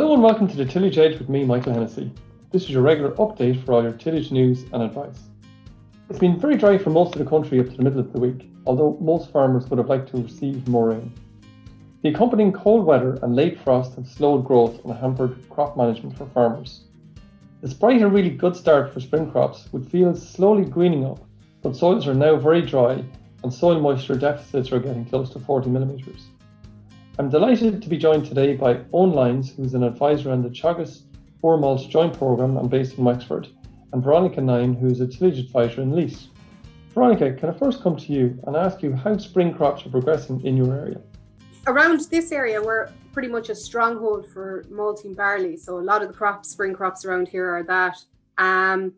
Hello and welcome to the Tillage Edge with me, Michael Hennessy. This is your regular update for all your tillage news and advice. It's been very dry for most of the country up to the middle of the week, although most farmers would have liked to receive more rain. The accompanying cold weather and late frost have slowed growth and hampered crop management for farmers. Despite a really good start for spring crops, with fields slowly greening up, but soils are now very dry and soil moisture deficits are getting close to 40 millimetres. I'm delighted to be joined today by Eoin Lyons, who's an advisor on the Boortmalt Joint Programme and based in Wexford, and Veronica Nyhan, who is a tillage advisor in Laois. Veronica, can I first come to you and ask you how spring crops are progressing in your area? Around this area, we're pretty much a stronghold for malting barley. So a lot of the crops, spring crops around here are that. Um,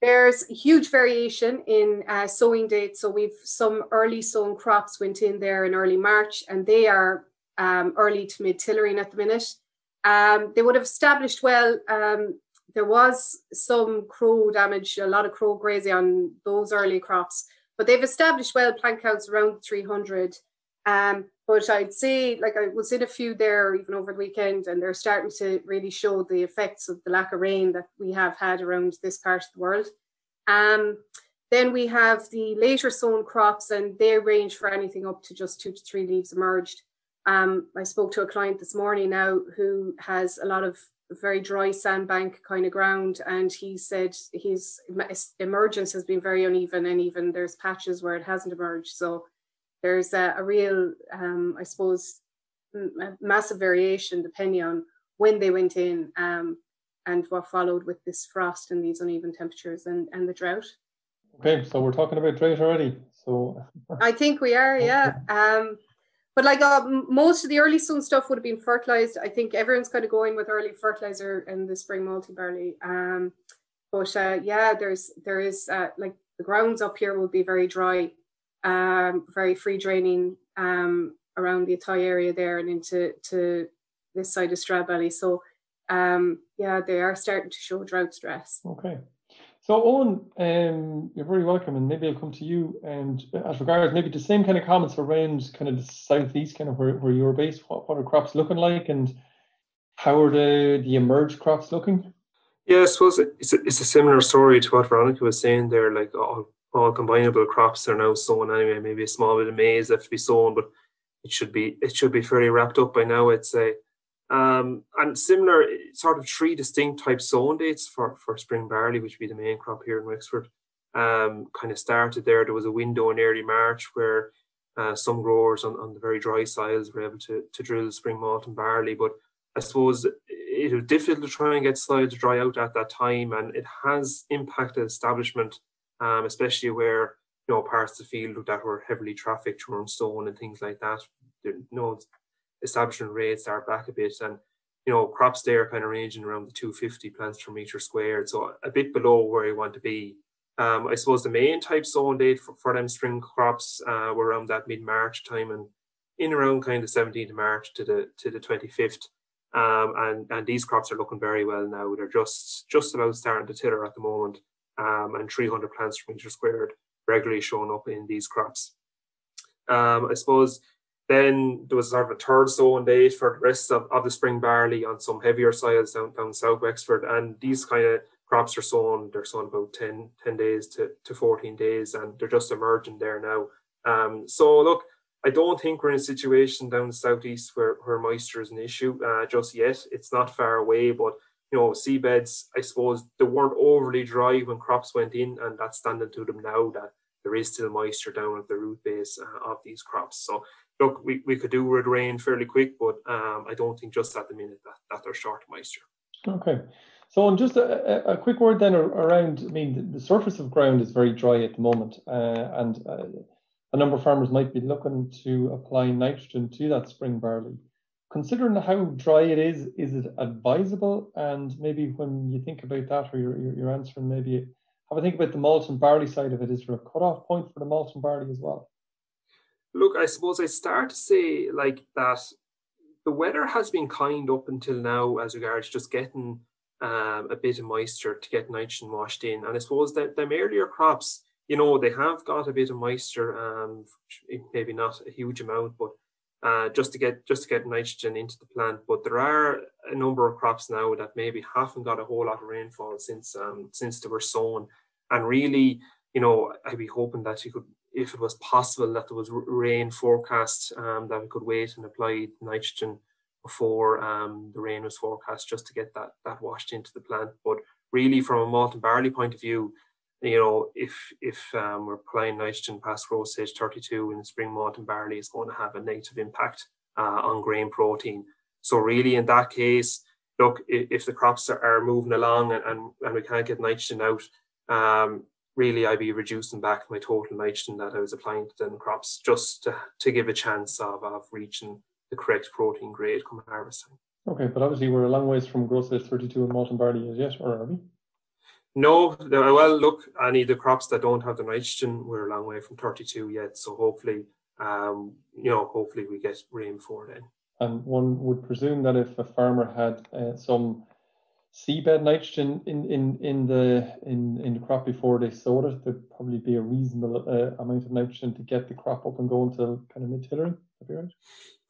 there's huge variation in uh, sowing dates. So we've some early sown crops went in there in early March, and they are um, early to mid tillering at the minute. Um, they would have established well. Um, there was some crow damage, a lot of crow grazing on those early crops, but they've established well plant counts around 300. Um, but I'd say, like I was in a few there even over the weekend, and they're starting to really show the effects of the lack of rain that we have had around this part of the world. Um, then we have the later sown crops, and they range for anything up to just two to three leaves emerged. Um, I spoke to a client this morning now who has a lot of very dry sandbank kind of ground, and he said his emergence has been very uneven, and even there's patches where it hasn't emerged. So there's a, a real, um, I suppose, massive variation depending on when they went in um, and what followed with this frost and these uneven temperatures and, and the drought. Okay, so we're talking about drought already. So I think we are, yeah. Um, but like uh, most of the early sown stuff would have been fertilized. I think everyone's kind of going with early fertilizer in the spring multi barley. Um, but uh, yeah, there's there is uh, like the grounds up here will be very dry, um, very free draining um, around the Athy area there and into to this side of Stradbally. So um, yeah, they are starting to show drought stress. Okay. So Eoin, um, you're very welcome, and maybe I'll come to you. And as regards maybe the same kind of comments around kind of the southeast, kind of where, where you're based, what, what are crops looking like, and how are the the emerged crops looking? Yeah, I suppose it's a, it's a similar story to what Veronica was saying there. Like all, all combinable crops are now sown anyway. Maybe a small bit of maize have to be sown, but it should be it should be fairly wrapped up by now. I'd say. Um, and similar, sort of three distinct type sown dates for, for spring barley, which would be the main crop here in Wexford. Um, kind of started there. There was a window in early March where uh, some growers on, on the very dry soils were able to, to drill spring malt and barley. But I suppose it was difficult to try and get soil to dry out at that time, and it has impacted establishment, um, especially where you know parts of the field that were heavily trafficked during sown and things like that. There, you know, establishment rates are back a bit and you know crops there kind of ranging around the 250 plants per meter squared so a bit below where you want to be. Um, I suppose the main type sown date for, for them spring crops uh, were around that mid-March time and in around kind of 17th of March to the to the 25th um, and and these crops are looking very well now. They're just just about starting to tiller at the moment um, and 300 plants per meter squared regularly showing up in these crops. Um, I suppose then there was sort of a third sown date for the rest of, of the spring barley on some heavier soils down, down South Wexford. And these kind of crops are sown, they're sown about 10, 10 days to, to 14 days, and they're just emerging there now. Um, so, look, I don't think we're in a situation down the southeast where, where moisture is an issue uh, just yet. It's not far away, but you know, seedbeds, I suppose, they weren't overly dry when crops went in, and that's standing to them now that there is still moisture down at the root base uh, of these crops. So look, we, we could do with rain fairly quick, but um, I don't think just at the minute that, that they're short moisture. Okay. So, on just a, a, quick word then around, I mean, the, the, surface of ground is very dry at the moment, uh, and uh, a number of farmers might be looking to apply nitrogen to that spring barley. Considering how dry it is, is it advisable? And maybe when you think about that, or you're, you're answering, maybe have a think about the malt and barley side of it. Is there a cutoff point for the malt and barley as well? Look, I suppose I start to say like that the weather has been kind up until now as regards just getting um, a bit of moisture to get nitrogen washed in. And I suppose that them earlier crops, you know, they have got a bit of moisture, um, maybe not a huge amount, but uh, just to get just to get nitrogen into the plant. But there are a number of crops now that maybe haven't got a whole lot of rainfall since um, since they were sown, and really, you know, I'd be hoping that you could, if it was possible, that there was rain forecast, um, that we could wait and apply nitrogen before um, the rain was forecast, just to get that that washed into the plant. But really, from a malt and barley point of view, you know, if if um, we're applying nitrogen past growth stage 32 in spring malt and barley, is going to have a negative impact uh, on grain protein. So really, in that case, look, if, if the crops are, are moving along and, and, and, we can't get nitrogen out, um, really I'd be reducing back my total nitrogen that I was applying to the crops just to, to give a chance of, of reaching the correct protein grade come harvesting. Okay, but obviously we're a long ways from growth stage 32 in malt and barley as yet, or are we? No, well, look, any of the crops that don't have the nitrogen, we're a long way from 32 yet. So hopefully, um, you know, hopefully we get rain for then. And one would presume that if a farmer had uh, some seedbed nitrogen in, in, in the in, in the crop before they sowed it, there'd probably be a reasonable uh, amount of nitrogen to get the crop up and going to kind of mid-tillering. That'd be right.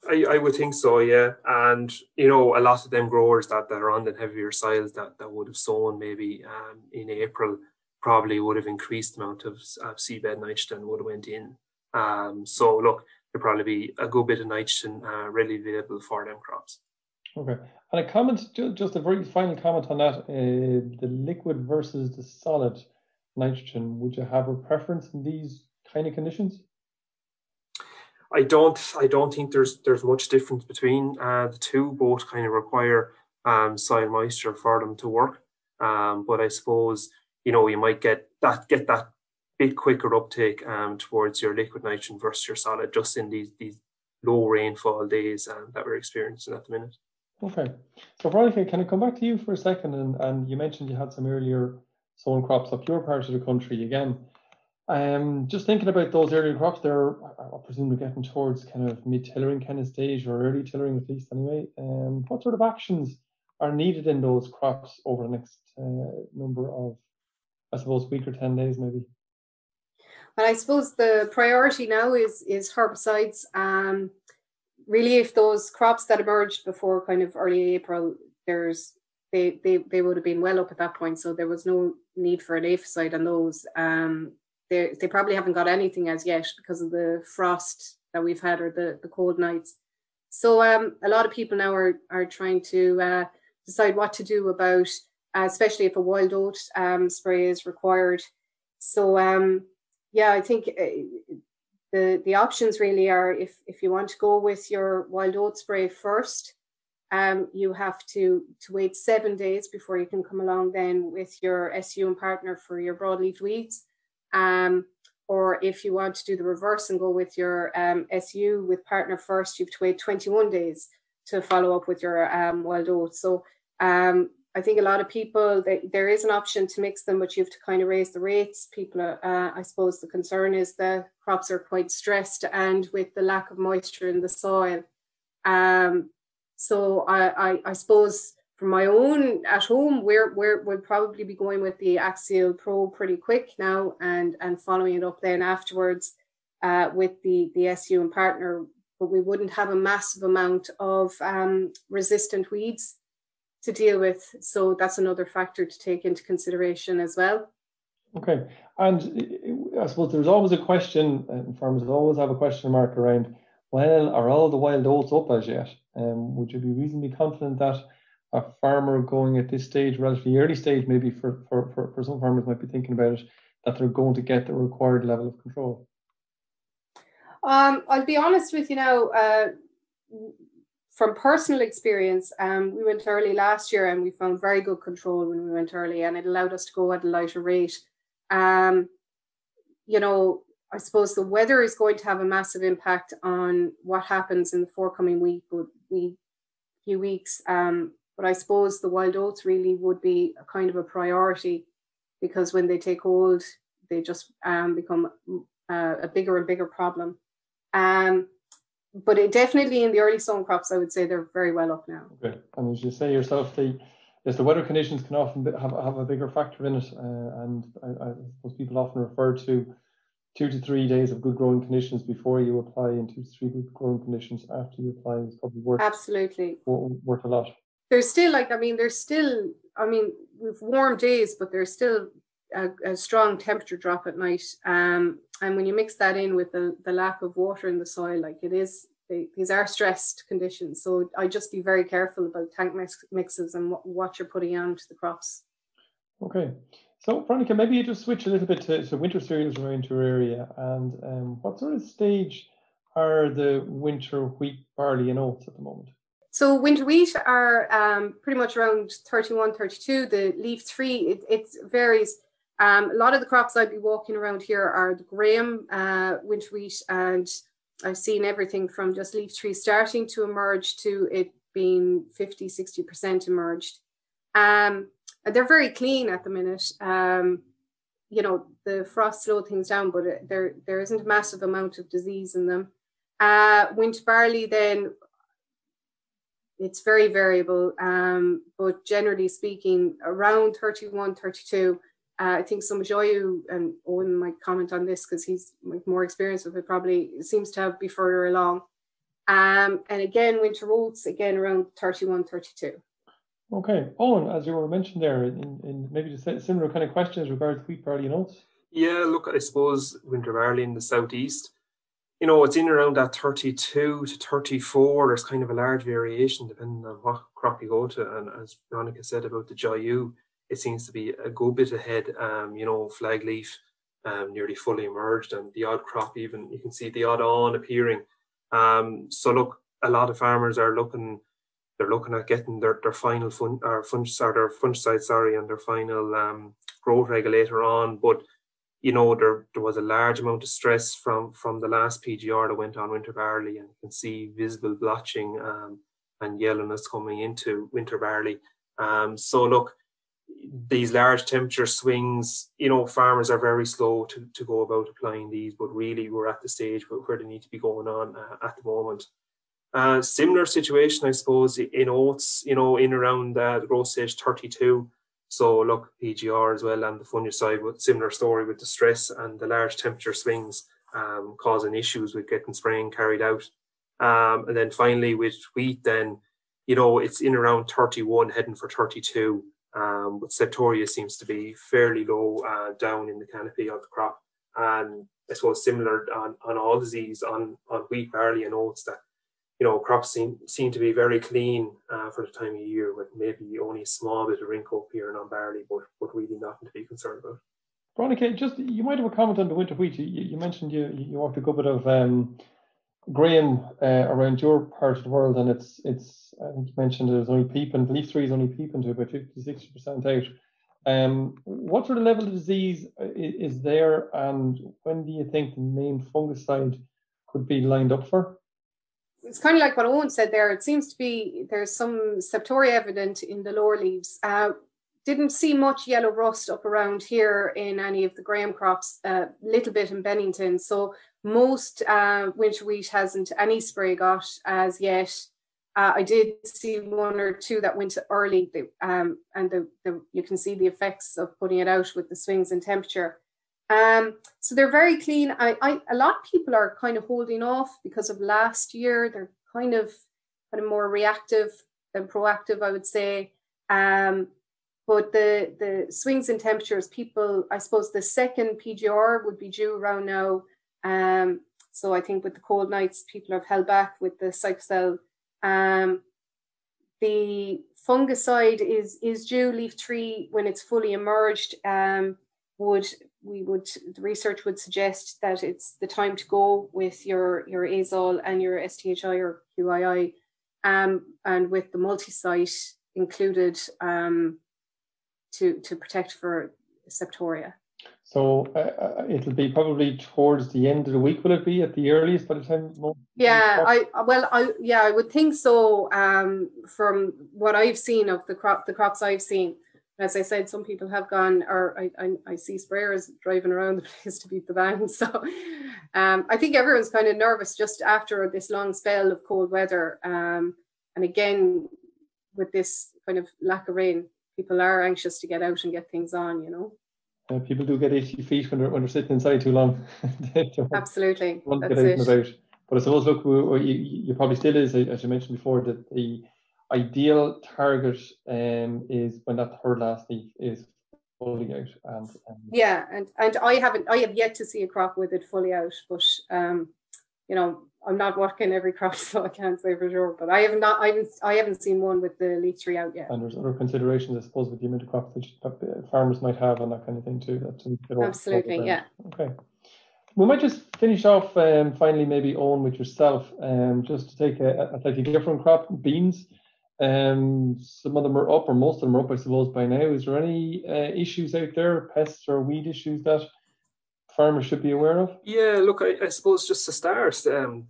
I, I would think so, yeah. And you know, a lot of them growers that, that are on the heavier soils that, that would have sown maybe um, in April probably would have increased the amount of, of seedbed nitrogen would have went in. Um, so look, there'd probably be a good bit of nitrogen uh, readily available for them crops. Okay, and a comment, just a very final comment on that: uh, the liquid versus the solid nitrogen. Would you have a preference in these kind of conditions? I don't I don't think there's there's much difference between uh, the two. Both kind of require um, soil moisture for them to work. Um, but I suppose you know you might get that get that bit quicker uptake um, towards your liquid nitrogen versus your solid just in these these low rainfall days um, that we're experiencing at the minute. Okay, so Veronica, can I come back to you for a second? And, and you mentioned you had some earlier sown crops up your part of the country again. Um, just thinking about those earlier crops, they're I presume we're getting towards kind of mid tillering kind of stage or early tillering at least anyway. Um, what sort of actions are needed in those crops over the next uh, number of, I suppose, week or ten days maybe? Well, I suppose the priority now is is herbicides. Um, really, if those crops that emerged before kind of early April, there's they they they would have been well up at that point, so there was no need for an aphicide on those. Um, they they probably haven't got anything as yet because of the frost that we've had or the, the cold nights. So um, a lot of people now are are trying to uh, decide what to do about, uh, especially if a wild oat um, spray is required. So um, yeah, I think uh, the the options really are if if you want to go with your wild oat spray first, um, you have to to wait seven days before you can come along then with your SU and partner for your broadleaf weeds. Um, or if you want to do the reverse and go with your um, SU with partner first, you have to wait 21 days to follow up with your um, wild oats. So um, I think a lot of people, they, there is an option to mix them, but you have to kind of raise the rates. People, are, uh, I suppose the concern is the crops are quite stressed and with the lack of moisture in the soil. Um, so I, I, I suppose for my own at home, we're, we're we'll probably be going with the Axial Pro pretty quick now, and and following it up then afterwards uh, with the the SU and partner. But we wouldn't have a massive amount of um, resistant weeds to deal with, so that's another factor to take into consideration as well. Okay, and I suppose there's always a question, and farmers always have a question mark around. Well, are all the wild oats up as yet? Um, would you be reasonably confident that a farmer going at this stage, relatively early stage, maybe for, for, for, for some farmers might be thinking about it, that they're going to get the required level of control? Um, I'll be honest with you now. Uh, from personal experience, um, we went early last year and we found very good control when we went early, and it allowed us to go at a lighter rate. Um, you know, I suppose the weather is going to have a massive impact on what happens in the forthcoming week, or we, few weeks. Um, but I suppose the wild oats really would be a kind of a priority because when they take hold, they just um, become uh, a bigger and bigger problem. Um, but it definitely in the early sown crops, I would say they're very well up now. Okay, and as you say yourself, the yes, the weather conditions can often have, have a bigger factor in it, uh, and I, I, suppose people often refer to two to three days of good growing conditions before you apply and two to three good growing conditions after you apply is probably worth absolutely. worth a lot. There's still like i mean there's still i mean we've warm days but there's still a, a strong temperature drop at night um, and when you mix that in with the, the lack of water in the soil like it is they, these are stressed conditions so i just be very careful about tank mix, mixes and what, what you're putting on to the crops okay so, Veronica, maybe you just switch a little bit to, to winter cereals around your area, and um, what sort of stage are the winter wheat, barley, and oats at the moment? So winter wheat are um, pretty much around 31, 32. The leaf three, it, it varies. Um, a lot of the crops I'd be walking around here are the graham uh, winter wheat, and I've seen everything from just leaf three starting to emerge to it being 50, 60% emerged. Um, they're very clean at the minute. Um, you know, the frost slowed things down, but there there isn't a massive amount of disease in them. Uh, winter barley, then it's very variable, um, but generally speaking, around 31, 32. Uh, I think Somajoi and Eoin might comment on this because he's more experienced with it. Probably seems to have be further along. Um, and again, winter oats again around 31, 32. Okay, Eoin, as you were mentioned there, in, in maybe the similar kind of questions regarding wheat, barley, and oats. Yeah, look, I suppose winter barley in the southeast, you know, it's in around that 32 to 34. There's kind of a large variation depending on what crop you go to. And as Veronica said about the Joyau, it seems to be a good bit ahead. Um, you know, flag leaf um, nearly fully emerged, and the odd crop even you can see the odd on appearing. Um, so look, a lot of farmers are looking they're looking at getting their, their final fun or fungicide or fungicide sorry and their final um, growth regulator on but you know there there was a large amount of stress from from the last PGR that went on winter barley and you can see visible blotching um, and yellowness coming into winter barley um, so look these large temperature swings you know farmers are very slow to, to go about applying these but really we're at the stage where, they need to be going on uh, at the moment uh, similar situation, I suppose, in oats, you know, in around uh, the growth stage 32. So look, PGR as well and the fungicide with similar story with the stress and the large temperature swings um, causing issues with getting spraying carried out. Um, and then finally with wheat, then, you know, it's in around 31 heading for 32. Um, but septoria seems to be fairly low uh, down in the canopy of the crop. And I suppose similar on, on all disease on, on wheat, barley and oats that you know, crops seem seem to be very clean uh, for the time of year, with maybe only a small bit of rhyncho appearing on barley, but but really nothing to be concerned about. Veronica, just you might have a comment on the winter wheat. You, you mentioned you you walked a good bit of um, Graham uh, around your part of the world, and it's it's I think you mentioned was only peeping. Leaf three is only peeping to about 50 60 percent out. Um, what sort of level of disease uh, is there, and when do you think the main fungicide could be lined up for? it's kind of like what Eoin said there. It seems to be there's some septoria evident in the lower leaves. Uh, didn't see much yellow rust up around here in any of the Graham crops, a uh, little bit in Bennington. So most uh, winter wheat hasn't any spray got as yet. Uh, I did see one or two that went early, um, and the, the, you can see the effects of putting it out with the swings in temperature. Um, so they're very clean. I, I, a lot of people are kind of holding off because of last year. They're kind of kind of more reactive than proactive, I would say. Um, but the the swings in temperatures, people, I suppose the second PGR would be due around now. Um, so I think with the cold nights, people have held back with the cycocel. Um, the fungicide is is due leaf tree when it's fully emerged. Um, would we would the research would suggest that it's the time to go with your your azole and your SDHI or QoI, um, and with the multi-site included um, to to protect for septoria. So uh, uh, it'll be probably towards the end of the week. Will it be at the earliest by the time? Yeah, I well, I yeah, I would think so. Um, from what I've seen of the crop, the crops I've seen, as I said, some people have gone, or I, I, I, see sprayers driving around the place to beat the band. So um, I think everyone's kind of nervous just after this long spell of cold weather. Um, and again, with this kind of lack of rain, people are anxious to get out and get things on, you know. Uh, people do get itchy feet when they're, when they're sitting inside too long. Absolutely. That's it. About. But I suppose, look, we, you, you, probably still is, as you mentioned before, that the ideal target um, is when that third last leaf is fully out. And, and, yeah, and and I haven't, I have yet to see a crop with it fully out, but um, you know, I'm not working every crop, so I can't say for sure. But I have not, I haven't, I haven't seen one with the leaf tree out yet. And there's other considerations, I suppose, with the amount of crops that farmers might have and that kind of thing too. That Absolutely, yeah. Okay. We might just finish off um, finally, maybe on with yourself, um, just to take a, a slightly different crop, beans. Um, some of them are up, or most of them are up, I suppose, by now. Is there any uh, issues out there, pests or weed issues that farmers should be aware of? Yeah, look, I, I suppose just to start, um,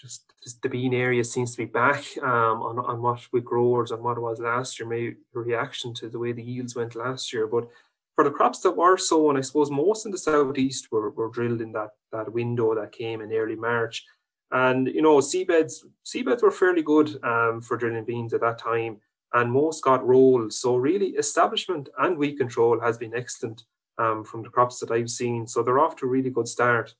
just, just, the bean area seems to be back um, on, on what with growers and what it was last year, maybe reaction to the way the yields went last year. But for the crops that were sown, I suppose most in the southeast were, were drilled in that, that window that came in early March. And you know, seedbeds seedbeds were fairly good um, for drilling beans at that time, and most got rolled. So really, establishment and weed control has been excellent um, from the crops that I've seen. So they're off to a really good start.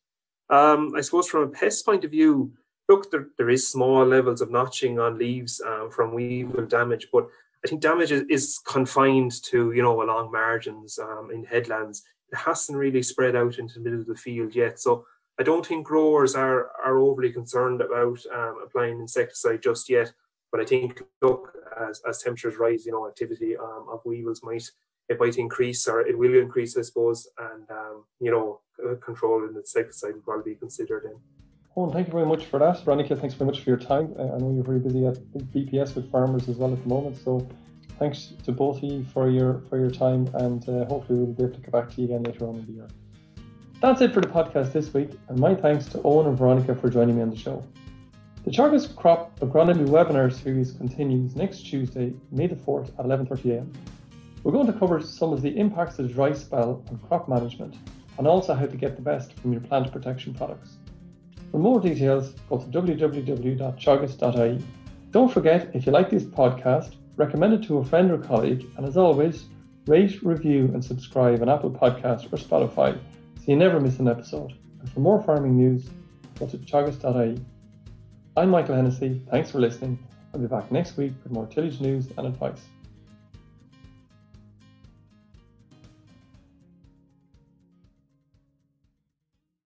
Um, I suppose from a pest point of view, look, there, there is small levels of notching on leaves um, from weevil damage, but I think damage is, is, confined to, you know, along margins um, in headlands. It hasn't really spread out into the middle of the field yet. So I don't think growers are, are overly concerned about um, applying insecticide just yet. But I think, look, as, as temperatures rise, you know, activity um, of weevils might it might increase or it will increase, I suppose, and um, you know, control and the insecticide will probably be considered in. Well, thank you very much for that, Veronica. Thanks very much for your time. I know you're very busy at BPS with farmers as well at the moment, so thanks to both of you for your for your time, and uh, hopefully we'll be able to come back to you again later on in the year. That's it for the podcast this week, and my thanks to Eoin and Veronica for joining me on the show. The Teagasc Crop Agronomy webinar series continues next Tuesday, May the 4th at 11.30am. We're going to cover some of the impacts of dry spell on crop management and also how to get the best from your plant protection products. For more details, go to www.teagasc.ie. Don't forget, if you like this podcast, recommend it to a friend or colleague, and as always, rate, review, and subscribe on Apple Podcasts or Spotify so you never miss an episode. And for more farming news, go to teagasc.ie. I'm Michael Hennessy. Thanks for listening. I'll be back next week with more tillage news and advice.